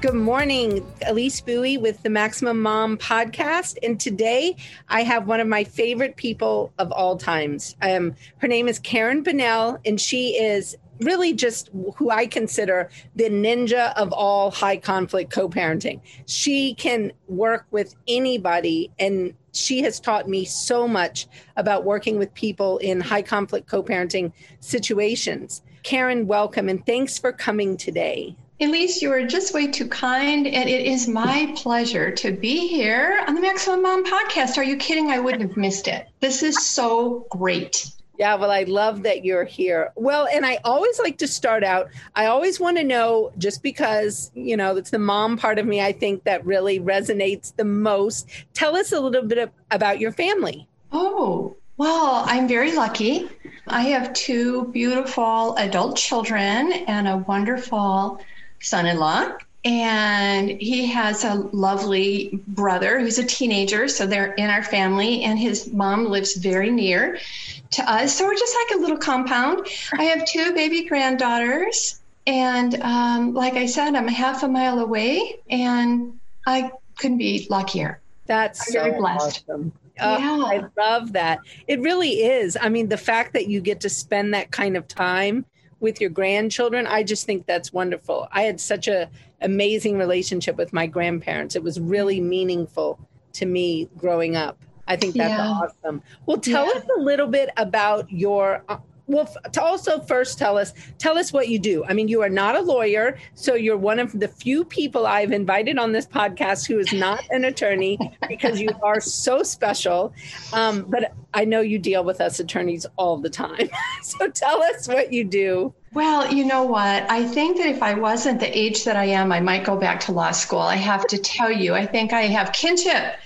Good morning, Elise Buie with the Maximum Mom podcast. And today I have one of my favorite people of all times. Um, her name is Karen Bonnell, and she is really just who I consider the ninja of all high conflict co parenting. She can work with anybody, and she has taught me so much about working with people in high conflict co parenting situations. Karen, welcome, and thanks for coming today. Elise, you are just way too kind, and it is my pleasure to be here on the Maximum Mom podcast. Are you kidding? I wouldn't have missed it. This is so great. Yeah, well, I love that you're here. Well, and I always like to start out. I always want to know, just because, you know, it's the mom part of me, I think that really resonates the most. Tell us a little bit of, about your family. Oh, well, I'm very lucky. I have two beautiful adult children and a wonderful son in law. And he has a lovely brother who's a teenager. So they're in our family, and his mom lives very near to us. So we're just like a little compound. I have two baby granddaughters. And um, like I said, I'm half a mile away, and I couldn't be luckier. That's I'm so very blessed. Awesome. Oh, yeah. I love that. It really is. I mean, the fact that you get to spend that kind of time with your grandchildren i just think that's wonderful i had such a amazing relationship with my grandparents it was really meaningful to me growing up i think that's yeah. awesome well tell yeah. us a little bit about your uh, well to also first tell us tell us what you do. I mean you are not a lawyer so you're one of the few people i've invited on this podcast who is not an attorney because you are so special. Um, but i know you deal with us attorneys all the time. So tell us what you do. Well, you know what? I think that if I wasn't the age that I am, I might go back to law school. I have to tell you, I think I have kinship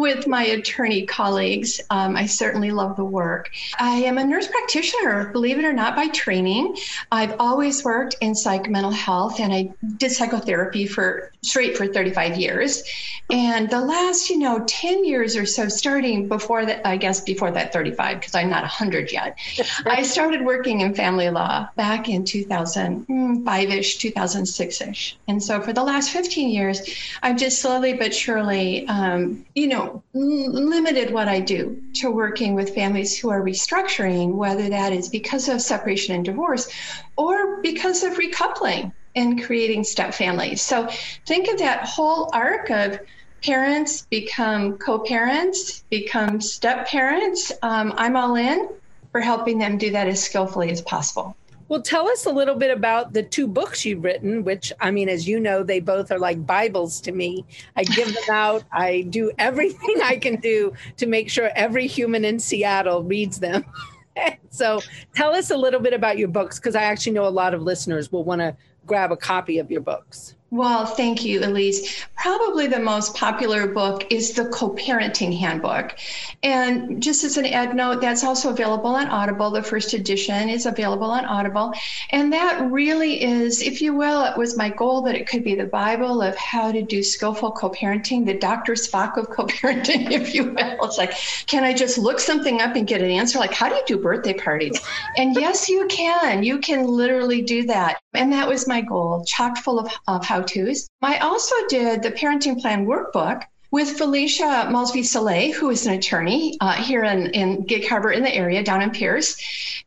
with my attorney colleagues. Um, I certainly love the work. I am a nurse practitioner, believe it or not, by training. I've always worked in psych mental health and I did psychotherapy for straight for 35 years. And the last, you know, 10 years or so, starting before that, I guess before that 35, because I'm not 100 yet, I started working in family law back in 2005 ish, 2006 ish. And so for the last 15 years, I've just slowly but surely, um, you know, limited what I do to working with families who are restructuring, whether that is because of separation and divorce or because of recoupling and creating step families. So think of that whole arc of parents become co parents, become step parents. Um, I'm all in for helping them do that as skillfully as possible. Well, tell us a little bit about the two books you've written, which I mean, as you know, they both are like Bibles to me. I give them out, I do everything I can do to make sure every human in Seattle reads them. so tell us a little bit about your books, because I actually know a lot of listeners will want to grab a copy of your books. Well, thank you, Elise. Probably the most popular book is the Co Parenting Handbook. And just as an ad note, that's also available on Audible. The first edition is available on Audible. And that really is, if you will, it was my goal that it could be the Bible of how to do skillful co parenting, the Dr. Spock of co parenting, if you will. It's like, can I just look something up and get an answer? Like, how do you do birthday parties? And yes, you can. You can literally do that. And that was my goal, chock full of, of how to's. I also did the parenting plan workbook with Felicia Malsbary Soleil, who is an attorney uh, here in, in Gig Harbor in the area down in Pierce.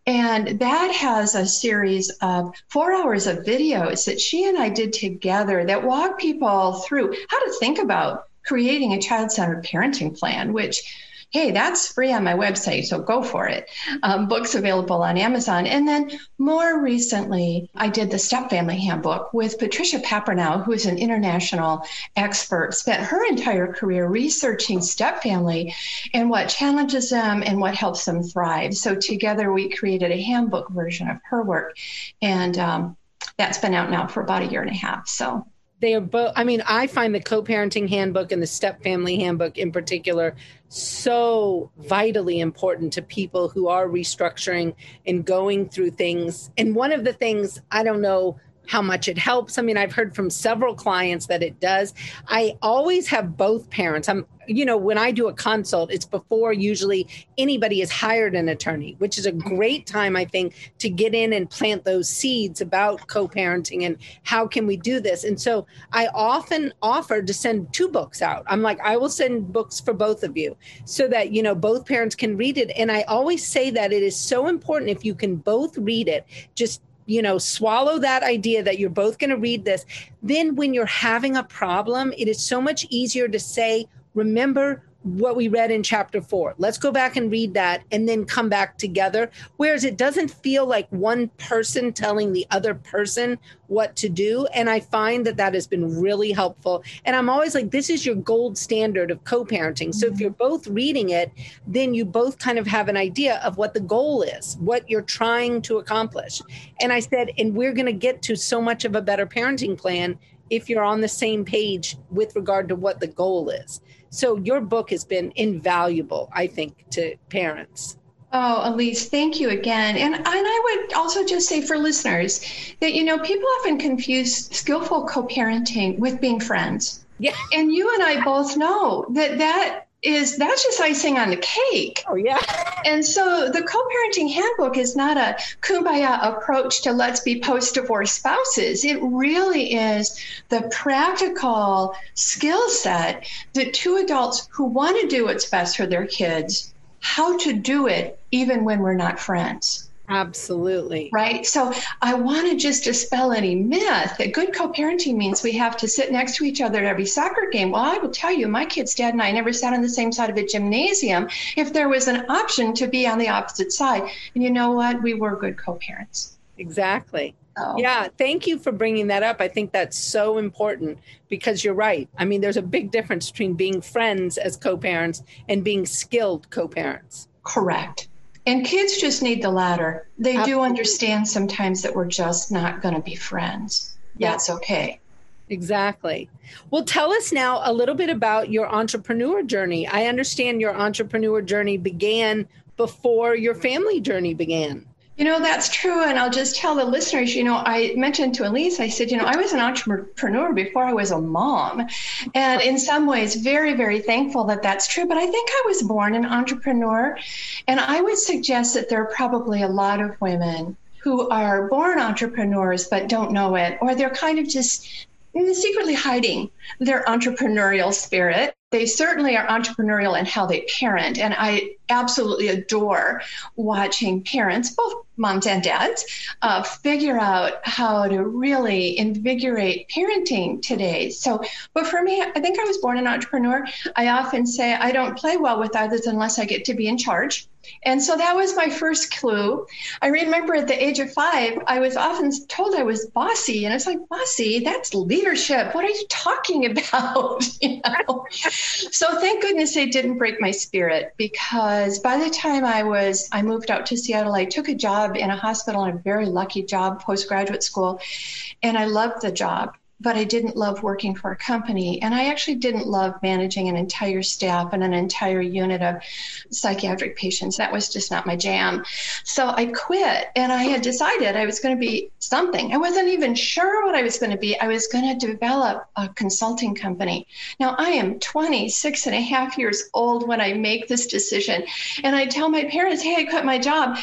And that has a series of four hours of videos that she and I did together that walk people through how to think about creating a child centered parenting plan, which hey, that's free on my website, so go for it. Um, books available on Amazon. And then more recently, I did the Step Family Handbook with Patricia Papernow, who is an international expert, spent her entire career researching step family and what challenges them and what helps them thrive. So together we created a handbook version of her work. And um, that's been out now for about a year and a half. So they are both i mean i find the co-parenting handbook and the step family handbook in particular so vitally important to people who are restructuring and going through things. And one of the things i don't know how much it helps. I mean, I've heard from several clients that it does. I always have both parents. I'm, you know, when I do a consult, it's before usually anybody has hired an attorney, which is a great time, I think, to get in and plant those seeds about co parenting and how can we do this. And so I often offer to send two books out. I'm like, I will send books for both of you so that, you know, both parents can read it. And I always say that it is so important if you can both read it, just you know, swallow that idea that you're both going to read this. Then when you're having a problem, it is so much easier to say, remember what we read in chapter four. Let's go back and read that and then come back together. Whereas it doesn't feel like one person telling the other person what to do. And I find that that has been really helpful. And I'm always like, this is your gold standard of co parenting. So if mm-hmm. you're both reading it, then you both kind of have an idea of what the goal is, what you're trying to accomplish. And I said, and we're going to get to so much of a better parenting plan if you're on the same page with regard to what the goal is. So your book has been invaluable, I think, to parents. Oh, Elise, thank you again. And, and I would also just say for listeners that, you know, people often confuse skillful co parenting with being friends. Yeah. And you and I both know that that is that's just icing on the cake. Oh yeah. And so the co-parenting handbook is not a kumbaya approach to let's be post-divorce spouses. It really is the practical skill set that two adults who want to do what's best for their kids, how to do it even when we're not friends. Absolutely. Right. So I want to just dispel any myth that good co parenting means we have to sit next to each other at every soccer game. Well, I will tell you, my kid's dad and I never sat on the same side of a gymnasium if there was an option to be on the opposite side. And you know what? We were good co parents. Exactly. Oh. Yeah, thank you for bringing that up. I think that's so important because you're right. I mean, there's a big difference between being friends as co parents and being skilled co parents. Correct. And kids just need the latter. They Absolutely. do understand sometimes that we're just not going to be friends. Yeah. That's okay. Exactly. Well, tell us now a little bit about your entrepreneur journey. I understand your entrepreneur journey began before your family journey began. You know, that's true. And I'll just tell the listeners, you know, I mentioned to Elise, I said, you know, I was an entrepreneur before I was a mom. And in some ways, very, very thankful that that's true. But I think I was born an entrepreneur. And I would suggest that there are probably a lot of women who are born entrepreneurs but don't know it, or they're kind of just secretly hiding their entrepreneurial spirit. They certainly are entrepreneurial in how they parent. And I absolutely adore watching parents, both moms and dads, uh, figure out how to really invigorate parenting today. So, but for me, I think I was born an entrepreneur. I often say I don't play well with others unless I get to be in charge. And so that was my first clue. I remember at the age of five, I was often told I was bossy. And it's like, bossy, that's leadership. What are you talking about? you know? so thank goodness it didn't break my spirit because by the time I was, I moved out to Seattle, I took a job in a hospital, a very lucky job, postgraduate school. And I loved the job but I didn't love working for a company. And I actually didn't love managing an entire staff and an entire unit of psychiatric patients. That was just not my jam. So I quit and I had decided I was going to be something. I wasn't even sure what I was going to be. I was going to develop a consulting company. Now I am 26 and a half years old when I make this decision. And I tell my parents, hey, I quit my job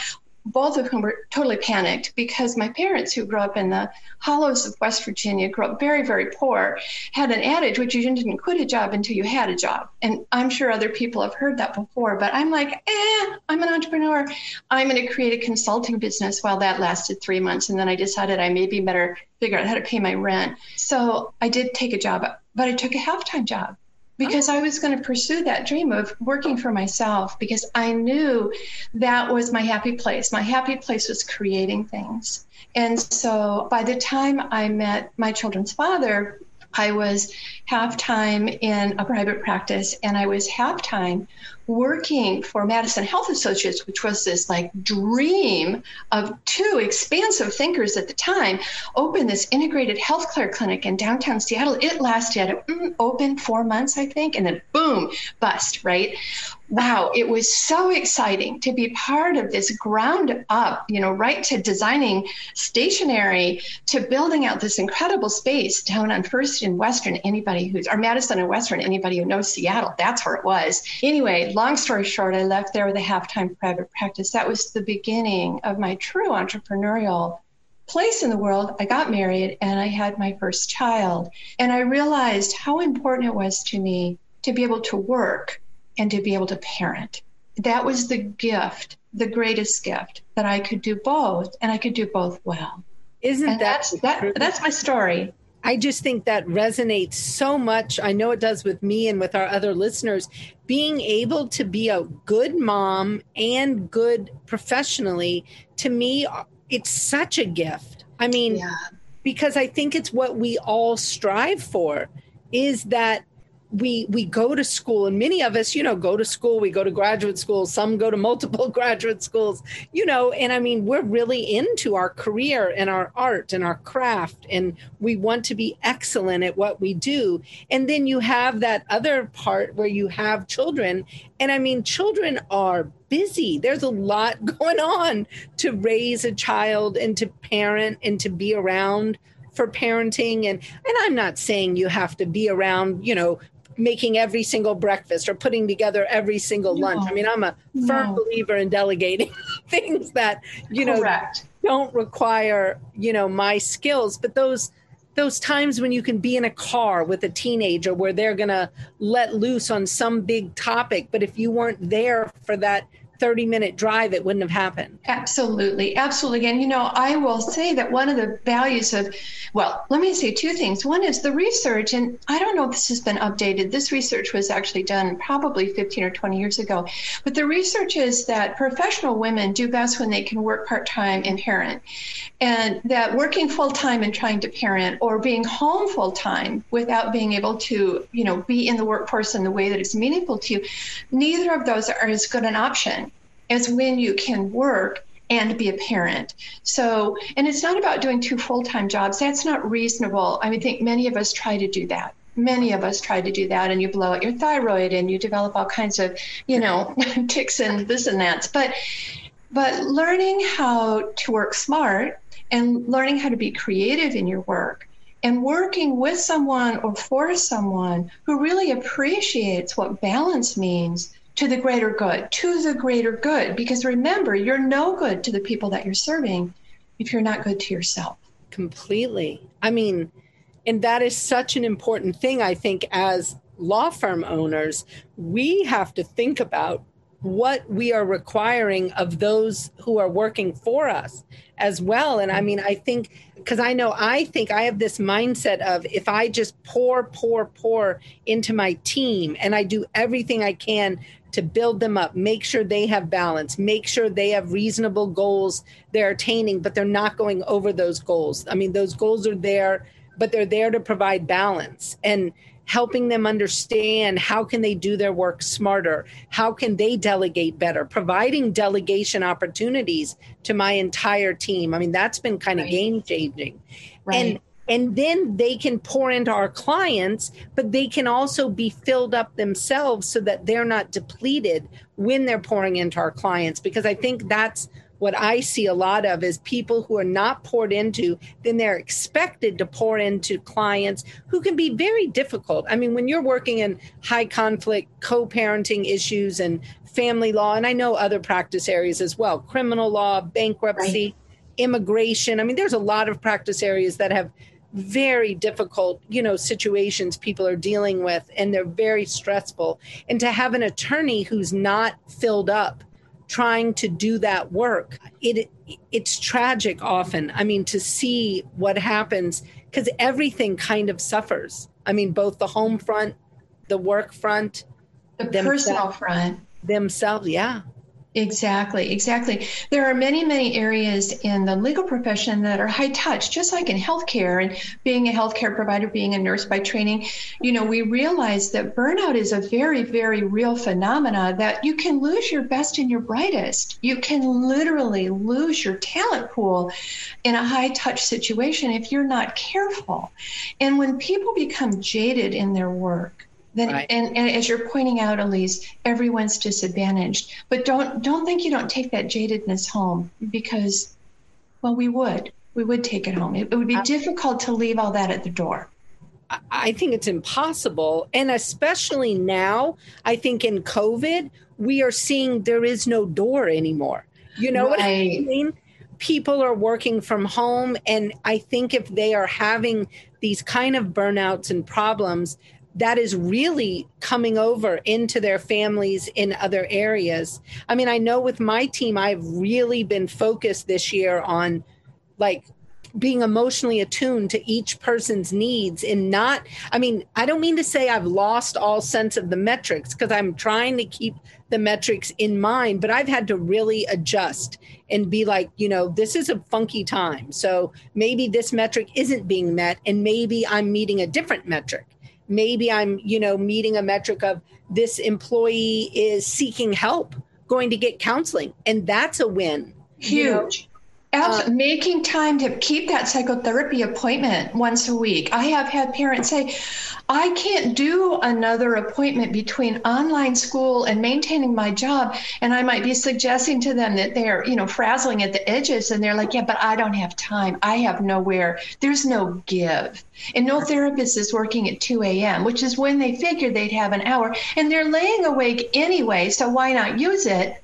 both of whom were totally panicked because my parents, who grew up in the hollows of West Virginia, grew up very, very poor, had an adage which you didn't quit a job until you had a job. And I'm sure other people have heard that before, but I'm like, eh, I'm an entrepreneur. I'm going to create a consulting business. While that lasted three months, and then I decided I maybe better figure out how to pay my rent. So I did take a job, but I took a half time job because oh. I was going to pursue that dream of working for myself because I knew that was my happy place. My happy place was creating things. And so by the time I met my children's father, I was half time in a private practice and I was half time working for Madison Health Associates, which was this like dream of two expansive thinkers at the time, opened this integrated health care clinic in downtown Seattle. It lasted mm, open four months, I think, and then boom, bust, right? Wow, it was so exciting to be part of this ground up, you know, right to designing stationery to building out this incredible space down on First and Western. Anybody who's, or Madison and Western, anybody who knows Seattle, that's where it was. Anyway, long story short, I left there with a half time private practice. That was the beginning of my true entrepreneurial place in the world. I got married and I had my first child. And I realized how important it was to me to be able to work and to be able to parent. That was the gift, the greatest gift that I could do both and I could do both well. Isn't and that that's, that that's my story. I just think that resonates so much. I know it does with me and with our other listeners. Being able to be a good mom and good professionally, to me, it's such a gift. I mean, yeah. because I think it's what we all strive for is that we we go to school and many of us you know go to school we go to graduate school some go to multiple graduate schools you know and i mean we're really into our career and our art and our craft and we want to be excellent at what we do. And then you have that other part where you have children and i mean children are busy. There's a lot going on to raise a child and to parent and to be around for parenting. And and I'm not saying you have to be around, you know, making every single breakfast or putting together every single no. lunch. I mean, I'm a firm no. believer in delegating things that, you know, Correct. don't require, you know, my skills, but those those times when you can be in a car with a teenager where they're going to let loose on some big topic, but if you weren't there for that 30 minute drive, it wouldn't have happened. Absolutely. Absolutely. And, you know, I will say that one of the values of, well, let me say two things. One is the research, and I don't know if this has been updated. This research was actually done probably 15 or 20 years ago. But the research is that professional women do best when they can work part time and parent. And that working full time and trying to parent or being home full time without being able to, you know, be in the workforce in the way that is meaningful to you, neither of those are as good an option is when you can work and be a parent. So, and it's not about doing two full time jobs. That's not reasonable. I mean, I think many of us try to do that. Many of us try to do that, and you blow out your thyroid and you develop all kinds of, you know, ticks and this and that. But, but learning how to work smart and learning how to be creative in your work and working with someone or for someone who really appreciates what balance means to the greater good, to the greater good. Because remember, you're no good to the people that you're serving if you're not good to yourself. Completely. I mean, and that is such an important thing, I think, as law firm owners, we have to think about what we are requiring of those who are working for us as well. And I mean, I think because I know I think I have this mindset of if I just pour, pour, pour into my team and I do everything I can to build them up, make sure they have balance, make sure they have reasonable goals they're attaining, but they're not going over those goals. I mean, those goals are there, but they're there to provide balance and helping them understand how can they do their work smarter how can they delegate better providing delegation opportunities to my entire team i mean that's been kind of game changing right. and and then they can pour into our clients but they can also be filled up themselves so that they're not depleted when they're pouring into our clients. Because i think that's what i see a lot of is people who are not poured into then they're expected to pour into clients who can be very difficult. I mean when you're working in high conflict co-parenting issues and family law and i know other practice areas as well criminal law bankruptcy right. immigration. I mean there's a lot of practice areas that have very difficult you know situations people are dealing with and they're very stressful. And to have an attorney who's not filled up trying to do that work it it's tragic often. I mean to see what happens because everything kind of suffers. I mean both the home front the work front the personal front. themselves yeah Exactly, exactly. There are many, many areas in the legal profession that are high touch, just like in healthcare and being a healthcare provider, being a nurse by training. You know, we realize that burnout is a very, very real phenomena that you can lose your best and your brightest. You can literally lose your talent pool in a high touch situation if you're not careful. And when people become jaded in their work, then, right. and, and as you're pointing out, Elise, everyone's disadvantaged. But don't don't think you don't take that jadedness home because, well, we would we would take it home. It, it would be difficult to leave all that at the door. I think it's impossible, and especially now, I think in COVID, we are seeing there is no door anymore. You know right. what I mean? People are working from home, and I think if they are having these kind of burnouts and problems, that is really coming over into their families in other areas. I mean, I know with my team, I've really been focused this year on like being emotionally attuned to each person's needs and not i mean i don't mean to say i've lost all sense of the metrics because i'm trying to keep the metrics in mind but i've had to really adjust and be like you know this is a funky time so maybe this metric isn't being met and maybe i'm meeting a different metric maybe i'm you know meeting a metric of this employee is seeking help going to get counseling and that's a win huge? Absolutely. Uh, making time to keep that psychotherapy appointment once a week. I have had parents say, I can't do another appointment between online school and maintaining my job. And I might be suggesting to them that they're, you know, frazzling at the edges. And they're like, yeah, but I don't have time. I have nowhere. There's no give. And no therapist is working at 2 a.m., which is when they figured they'd have an hour. And they're laying awake anyway. So why not use it?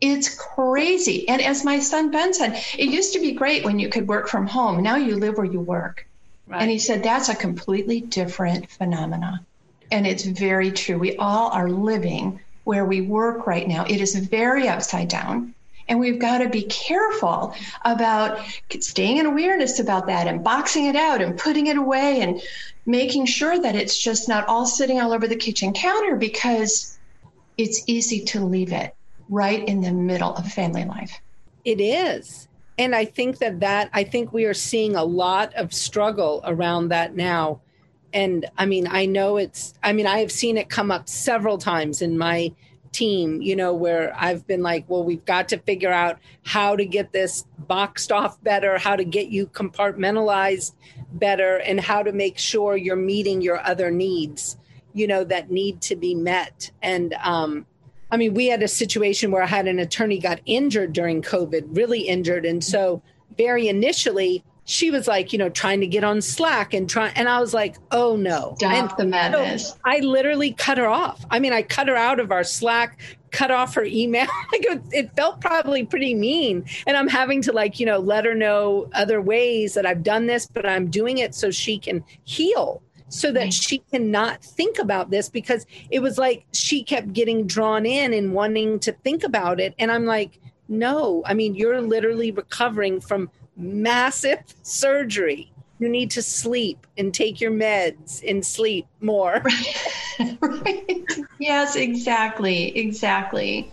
It's crazy. And as my son Ben said, it used to be great when you could work from home. Now you live where you work. Right. And he said that's a completely different phenomena. And it's very true. We all are living where we work right now. It is very upside down. And we've got to be careful about staying in awareness about that and boxing it out and putting it away and making sure that it's just not all sitting all over the kitchen counter because it's easy to leave it right in the middle of family life. It is. And I think that that I think we are seeing a lot of struggle around that now. And I mean, I know it's I mean, I have seen it come up several times in my team, you know, where I've been like, well, we've got to figure out how to get this boxed off better, how to get you compartmentalized better, and how to make sure you're meeting your other needs, you know, that need to be met. And um, I mean, we had a situation where I had an attorney got injured during COVID, really injured. And so, very initially, she was like, you know, trying to get on Slack and try, and I was like, oh no, stop and the madness. So I literally cut her off. I mean, I cut her out of our Slack, cut off her email. like it, it felt probably pretty mean, and I'm having to like, you know, let her know other ways that I've done this, but I'm doing it so she can heal so that she cannot think about this because it was like she kept getting drawn in and wanting to think about it. And I'm like, no, I mean, you're literally recovering from massive surgery. You need to sleep and take your meds and sleep more. right. Yes, exactly. Exactly.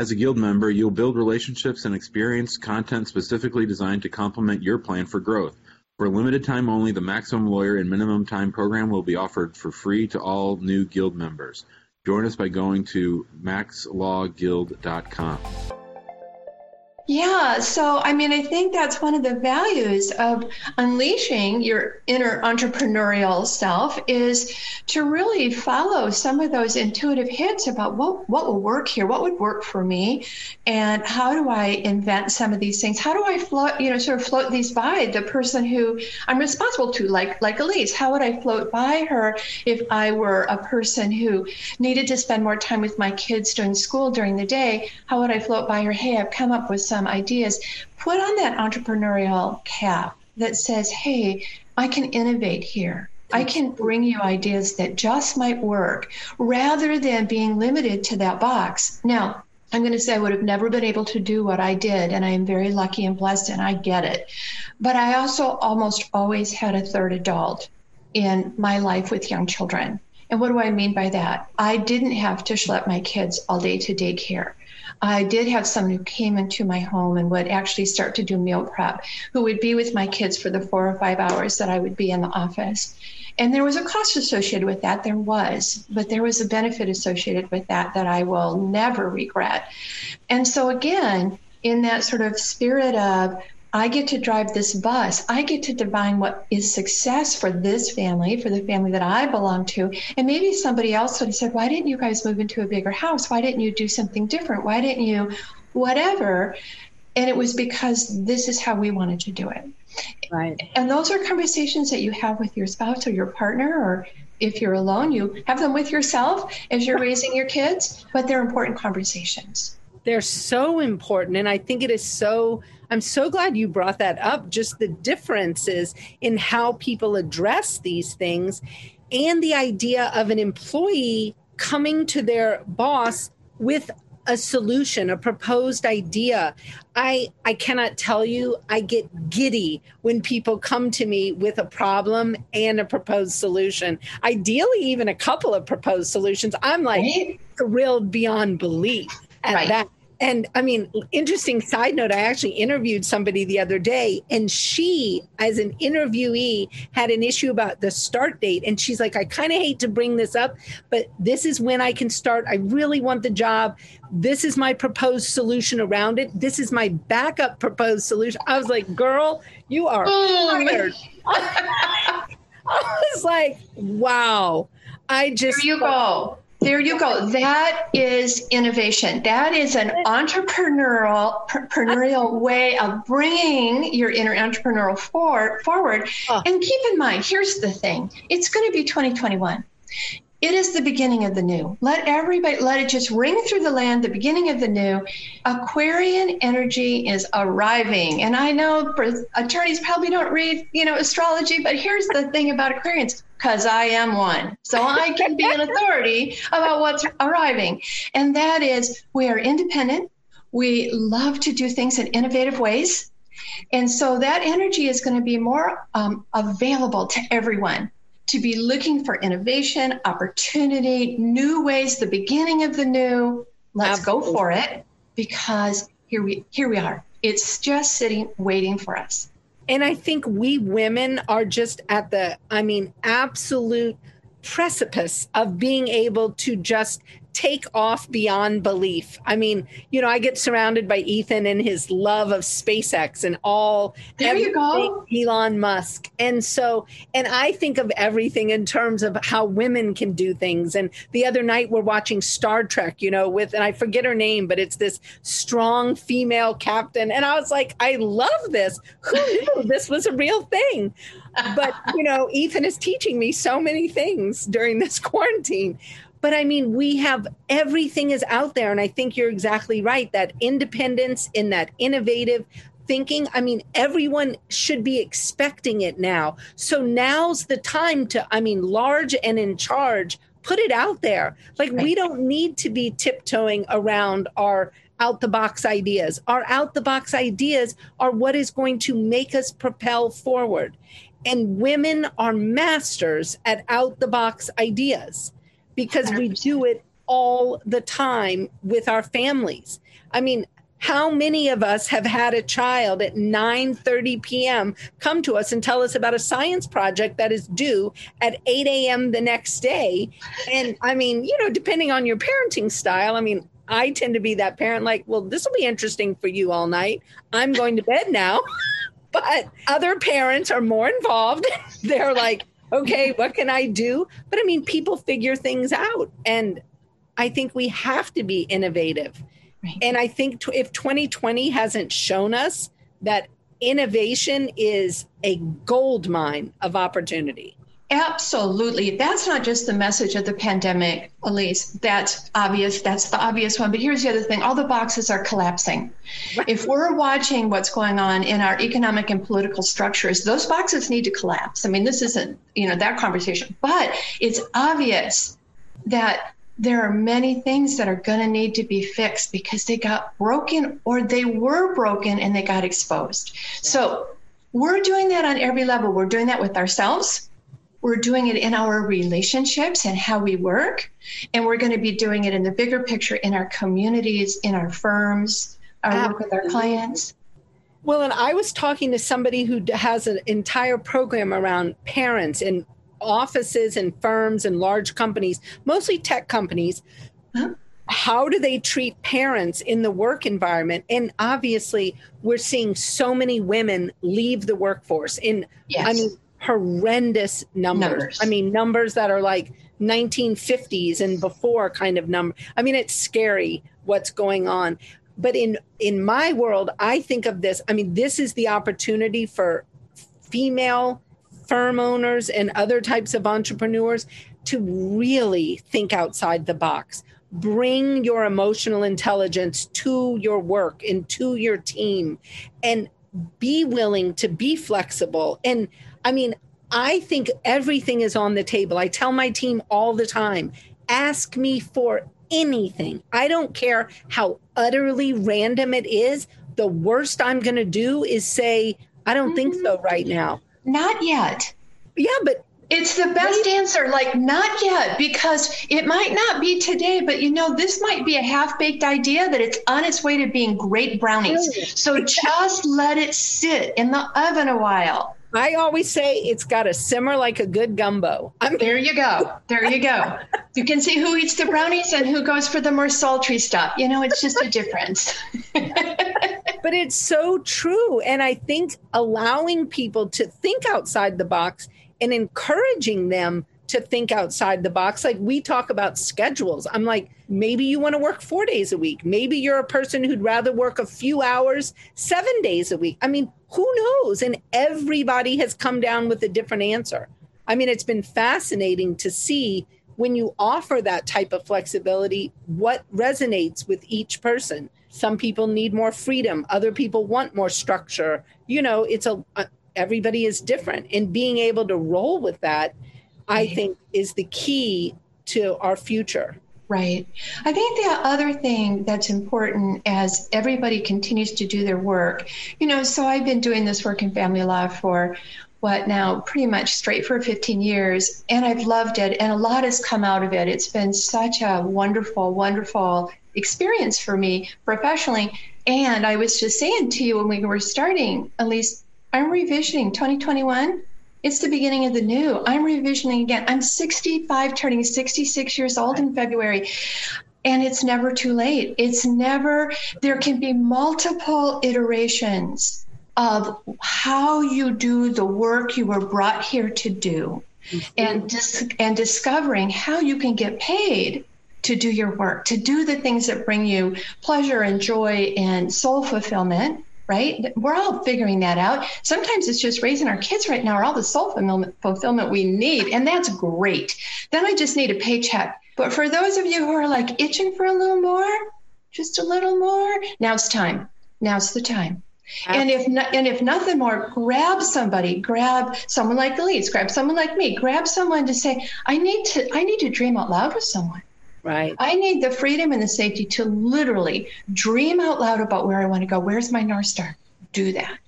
As a Guild member, you'll build relationships and experience content specifically designed to complement your plan for growth. For a limited time only, the Maximum Lawyer and Minimum Time program will be offered for free to all new Guild members. Join us by going to maxlawguild.com. Yeah, so I mean, I think that's one of the values of unleashing your inner entrepreneurial self is to really follow some of those intuitive hints about what what will work here, what would work for me, and how do I invent some of these things? How do I float, you know, sort of float these by the person who I'm responsible to, like like Elise? How would I float by her if I were a person who needed to spend more time with my kids during school during the day? How would I float by her? Hey, I've come up with some some ideas, put on that entrepreneurial cap that says, hey, I can innovate here. I can bring you ideas that just might work rather than being limited to that box. Now, I'm going to say I would have never been able to do what I did, and I am very lucky and blessed, and I get it. But I also almost always had a third adult in my life with young children. And what do I mean by that? I didn't have to schlep my kids all day to daycare. I did have someone who came into my home and would actually start to do meal prep, who would be with my kids for the four or five hours that I would be in the office. And there was a cost associated with that. There was, but there was a benefit associated with that that I will never regret. And so, again, in that sort of spirit of I get to drive this bus. I get to define what is success for this family, for the family that I belong to. And maybe somebody else would have said, Why didn't you guys move into a bigger house? Why didn't you do something different? Why didn't you, whatever? And it was because this is how we wanted to do it. Right. And those are conversations that you have with your spouse or your partner, or if you're alone, you have them with yourself as you're raising your kids, but they're important conversations. They're so important. And I think it is so I'm so glad you brought that up. Just the differences in how people address these things and the idea of an employee coming to their boss with a solution a proposed idea i i cannot tell you i get giddy when people come to me with a problem and a proposed solution ideally even a couple of proposed solutions i'm like right? thrilled beyond belief at right. that and I mean, interesting side note, I actually interviewed somebody the other day, and she, as an interviewee, had an issue about the start date. And she's like, I kind of hate to bring this up, but this is when I can start. I really want the job. This is my proposed solution around it. This is my backup proposed solution. I was like, girl, you are oh fired. I was like, wow. I just. There you go. There you go. That is innovation. That is an entrepreneurial entrepreneurial way of bringing your inner entrepreneurial forward. forward. And keep in mind, here's the thing: it's going to be 2021. It is the beginning of the new. Let everybody let it just ring through the land, the beginning of the new. Aquarian energy is arriving. And I know attorneys probably don't read, you know, astrology, but here's the thing about Aquarians, because I am one. So I can be an authority about what's arriving. And that is we are independent. We love to do things in innovative ways. And so that energy is going to be more um, available to everyone to be looking for innovation, opportunity, new ways, the beginning of the new. Let's Absolutely. go for it because here we here we are. It's just sitting waiting for us. And I think we women are just at the I mean absolute precipice of being able to just take off beyond belief. I mean, you know, I get surrounded by Ethan and his love of SpaceX and all there you go. Elon Musk. And so, and I think of everything in terms of how women can do things. And the other night we're watching Star Trek, you know, with, and I forget her name, but it's this strong female captain. And I was like, I love this. Who knew this was a real thing? But, you know, Ethan is teaching me so many things during this quarantine. But I mean, we have everything is out there. And I think you're exactly right that independence in that innovative thinking, I mean, everyone should be expecting it now. So now's the time to, I mean, large and in charge, put it out there. Like, we don't need to be tiptoeing around our out the box ideas. Our out the box ideas are what is going to make us propel forward. And women are masters at out the box ideas because 100%. we do it all the time with our families. I mean, how many of us have had a child at 9:30 p.m. come to us and tell us about a science project that is due at 8 a.m. the next day? And I mean, you know, depending on your parenting style, I mean, I tend to be that parent, like, well, this will be interesting for you all night. I'm going to bed now. but other parents are more involved. They're like, okay, what can I do? But I mean, people figure things out. And I think we have to be innovative. Right. And I think t- if 2020 hasn't shown us that innovation is a gold mine of opportunity. Absolutely. That's not just the message of the pandemic, Elise. That's obvious. That's the obvious one. But here's the other thing all the boxes are collapsing. Right. If we're watching what's going on in our economic and political structures, those boxes need to collapse. I mean, this isn't, you know, that conversation, but it's obvious that there are many things that are going to need to be fixed because they got broken or they were broken and they got exposed. So we're doing that on every level. We're doing that with ourselves. We're doing it in our relationships and how we work. And we're going to be doing it in the bigger picture in our communities, in our firms, our Absolutely. work with our clients. Well, and I was talking to somebody who has an entire program around parents in offices and firms and large companies, mostly tech companies, huh? how do they treat parents in the work environment? And obviously, we're seeing so many women leave the workforce in, yes. I mean, horrendous numbers. numbers. I mean, numbers that are like 1950s and before kind of number. I mean, it's scary what's going on. But in in my world, I think of this. I mean, this is the opportunity for female firm owners and other types of entrepreneurs to really think outside the box. Bring your emotional intelligence to your work and to your team and be willing to be flexible. And I mean, I think everything is on the table. I tell my team all the time ask me for anything. I don't care how utterly random it is. The worst I'm going to do is say, I don't mm-hmm. think so mm-hmm. right now. Not yet. Yeah, but it's the best answer. Like, not yet, because it might not be today, but you know, this might be a half baked idea that it's on its way to being great brownies. So just let it sit in the oven a while. I always say it's got to simmer like a good gumbo. I'm- there you go. There you go. you can see who eats the brownies and who goes for the more sultry stuff. You know, it's just a difference. but it's so true. And I think allowing people to think outside the box and encouraging them to think outside the box. Like we talk about schedules. I'm like, maybe you want to work four days a week. Maybe you're a person who'd rather work a few hours seven days a week. I mean, who knows? And everybody has come down with a different answer. I mean, it's been fascinating to see when you offer that type of flexibility, what resonates with each person. Some people need more freedom, other people want more structure. You know, it's a, a everybody is different and being able to roll with that i mm-hmm. think is the key to our future right. I think the other thing that's important as everybody continues to do their work you know so i've been doing this work in family law for what now pretty much straight for 15 years and i've loved it and a lot has come out of it. It's been such a wonderful wonderful experience for me professionally. And i was just saying to you when we were starting at least I'm revisioning 2021. It's the beginning of the new. I'm revisioning again. I'm 65, turning 66 years old in February. And it's never too late. It's never, there can be multiple iterations of how you do the work you were brought here to do mm-hmm. and, dis- and discovering how you can get paid to do your work, to do the things that bring you pleasure and joy and soul fulfillment right? We're all figuring that out. Sometimes it's just raising our kids right now are all the soul fulfillment we need, and that's great. Then I just need a paycheck. But for those of you who are like itching for a little more, just a little more, now's time. Now's the time. And if no, and if nothing more, grab somebody, grab someone like Elise, grab someone like me, grab someone to say, I need to I need to dream out loud with someone. Right. I need the freedom and the safety to literally dream out loud about where I want to go. Where's my North Star? Do that.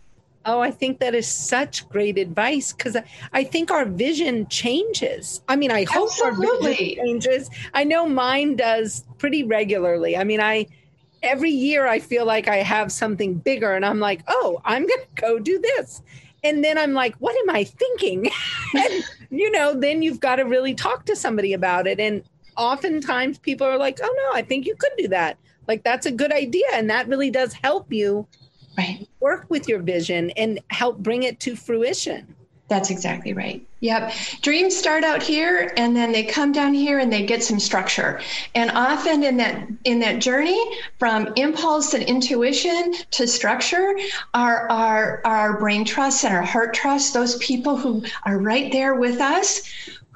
Oh, I think that is such great advice because I think our vision changes. I mean, I hope Absolutely. our vision changes. I know mine does pretty regularly. I mean, I every year I feel like I have something bigger and I'm like, oh, I'm going to go do this. And then I'm like, what am I thinking? and, you know, then you've got to really talk to somebody about it. And oftentimes people are like, oh no, I think you could do that. like that's a good idea and that really does help you right work with your vision and help bring it to fruition that's exactly right. Yep. Dreams start out here and then they come down here and they get some structure. And often in that in that journey from impulse and intuition to structure are our our brain trust and our heart trust, those people who are right there with us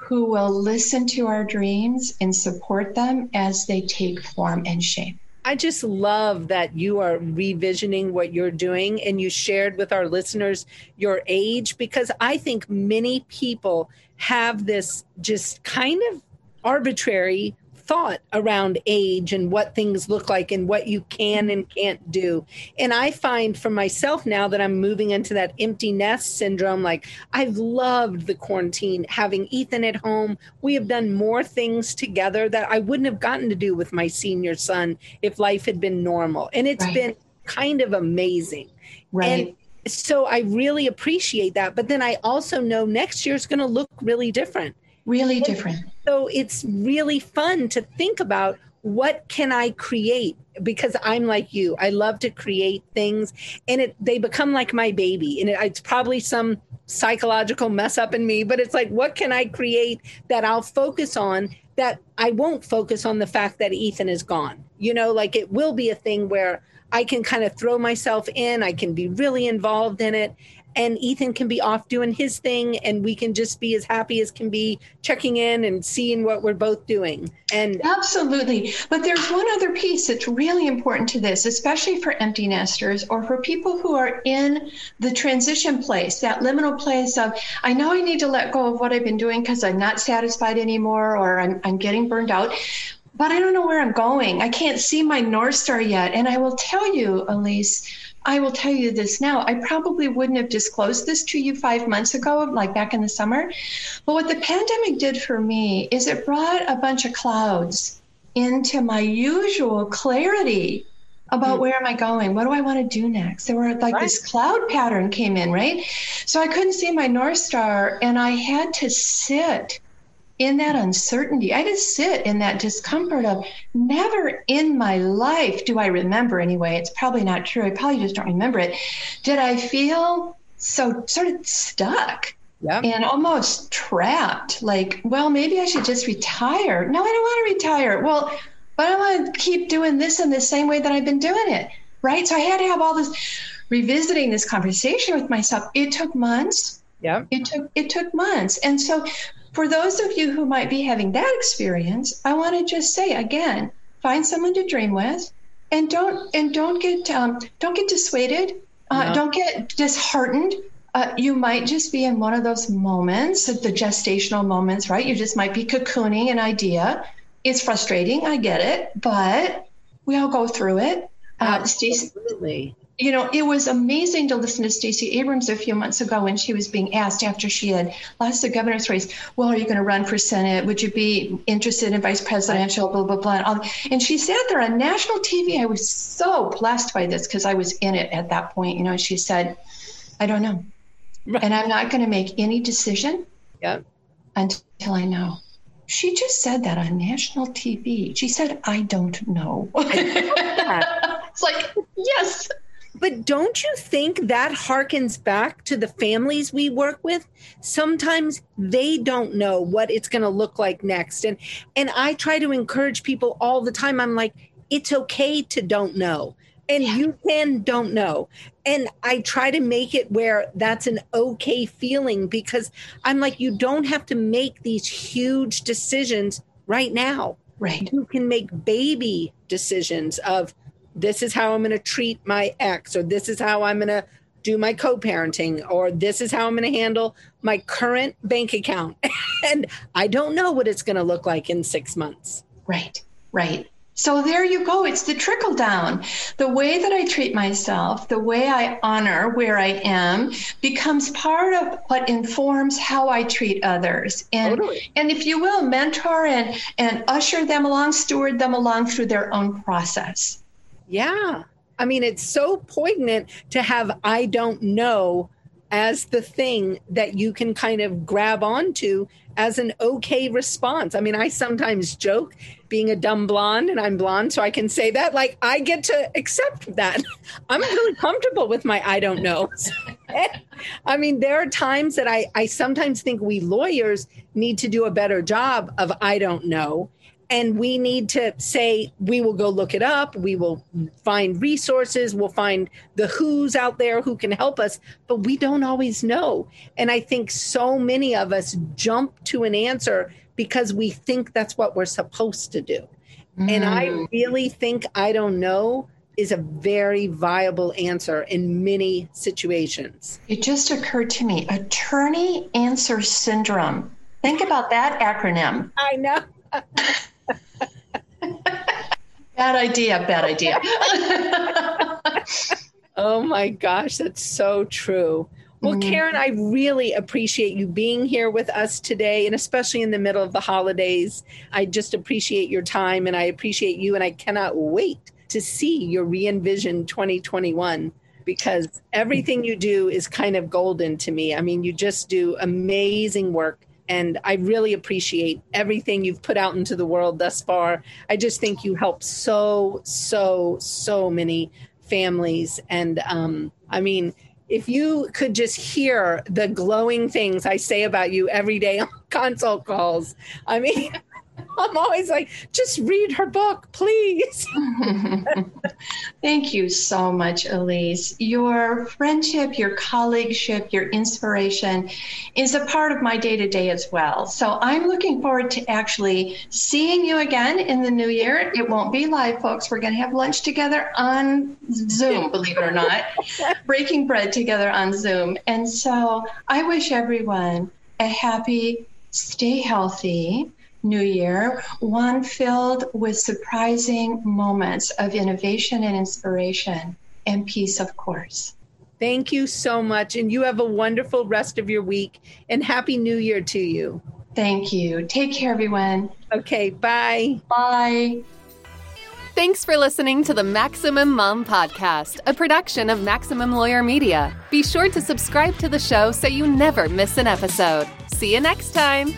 who will listen to our dreams and support them as they take form and shape. I just love that you are revisioning what you're doing and you shared with our listeners your age because I think many people have this just kind of arbitrary thought around age and what things look like and what you can and can't do. And I find for myself now that I'm moving into that empty nest syndrome, like I've loved the quarantine, having Ethan at home. We have done more things together that I wouldn't have gotten to do with my senior son if life had been normal. And it's right. been kind of amazing. Right. And so I really appreciate that. But then I also know next year is going to look really different really different. so it's really fun to think about what can i create? Because i'm like you. I love to create things and it they become like my baby. And it, it's probably some psychological mess up in me but it's like what can i create that i'll focus on that i won't focus on the fact that ethan is gone? You know like it will be a thing where i can kind of throw myself in i can be really involved in it and Ethan can be off doing his thing and we can just be as happy as can be checking in and seeing what we're both doing. And Absolutely. But there's one other piece that's really important to this, especially for empty nesters or for people who are in the transition place, that liminal place of I know I need to let go of what I've been doing because I'm not satisfied anymore or I'm I'm getting burned out but I don't know where I'm going. I can't see my North Star yet. And I will tell you, Elise, I will tell you this now. I probably wouldn't have disclosed this to you five months ago, like back in the summer. But what the pandemic did for me is it brought a bunch of clouds into my usual clarity about mm. where am I going? What do I want to do next? There were like right. this cloud pattern came in, right? So I couldn't see my North Star and I had to sit in that uncertainty. I just sit in that discomfort of never in my life do I remember anyway. It's probably not true. I probably just don't remember it. Did I feel so sort of stuck? Yep. And almost trapped, like, well, maybe I should just retire. No, I don't want to retire. Well, but I want to keep doing this in the same way that I've been doing it. Right. So I had to have all this revisiting this conversation with myself. It took months. Yeah. It took it took months. And so for those of you who might be having that experience, I want to just say again, find someone to dream with, and don't and don't get um, don't get dissuaded, uh, no. don't get disheartened. Uh, you might just be in one of those moments, the gestational moments, right? You just might be cocooning an idea. It's frustrating, I get it, but we all go through it. Uh, Absolutely you know, it was amazing to listen to Stacey Abrams a few months ago when she was being asked after she had lost the governor's race, well, are you going to run for Senate? Would you be interested in vice presidential, blah, blah, blah. And, all, and she sat there on national TV. I was so blessed by this because I was in it at that point. You know, she said, I don't know. Right. And I'm not going to make any decision yep. until I know. She just said that on national TV. She said, I don't know. it's like, yes, but don't you think that harkens back to the families we work with? Sometimes they don't know what it's going to look like next. And and I try to encourage people all the time. I'm like, it's okay to don't know. And yeah. you can don't know. And I try to make it where that's an okay feeling because I'm like, you don't have to make these huge decisions right now. Right. You can make baby decisions of this is how I'm going to treat my ex, or this is how I'm going to do my co parenting, or this is how I'm going to handle my current bank account. and I don't know what it's going to look like in six months. Right, right. So there you go. It's the trickle down. The way that I treat myself, the way I honor where I am becomes part of what informs how I treat others. And totally. and if you will, mentor and and usher them along, steward them along through their own process. Yeah. I mean, it's so poignant to have I don't know as the thing that you can kind of grab onto as an okay response. I mean, I sometimes joke being a dumb blonde and I'm blonde, so I can say that. Like, I get to accept that. I'm really comfortable with my I don't know. I mean, there are times that I, I sometimes think we lawyers need to do a better job of I don't know and we need to say we will go look it up. We will find resources. We'll find the who's out there who can help us. But we don't always know. And i think so many of us jump to an answer because we think that's what we're supposed to do. Mm. and i mm. really think i don't know is a very viable answer in many situations. It just occurred to me attorney answer syndrome. Think about that acronym. I know bad idea, bad idea. oh my gosh, that's so true. Well, mm-hmm. Karen, I really appreciate you being here with us today, and especially in the middle of the holidays. I just appreciate your time and I appreciate you, and I cannot wait to see your re envision 2021 because everything you do is kind of golden to me. I mean, you just do amazing work and I really appreciate everything you've put out into the world thus far. I just think you help so, so, so many families. And um, I mean, if you could just hear the glowing things I say about you every day on consult calls, I mean, I'm always like, just read her book, please. Thank you so much, Elise. Your friendship, your colleagueship, your inspiration is a part of my day to day as well. So I'm looking forward to actually seeing you again in the new year. It won't be live, folks. We're going to have lunch together on Zoom, believe it or not, breaking bread together on Zoom. And so I wish everyone a happy, stay healthy, new year, one filled with surprising moments of innovation and inspiration and peace, of course. Thank you so much. And you have a wonderful rest of your week and Happy New Year to you. Thank you. Take care, everyone. Okay, bye. Bye. Thanks for listening to the Maximum Mom Podcast, a production of Maximum Lawyer Media. Be sure to subscribe to the show so you never miss an episode. See you next time.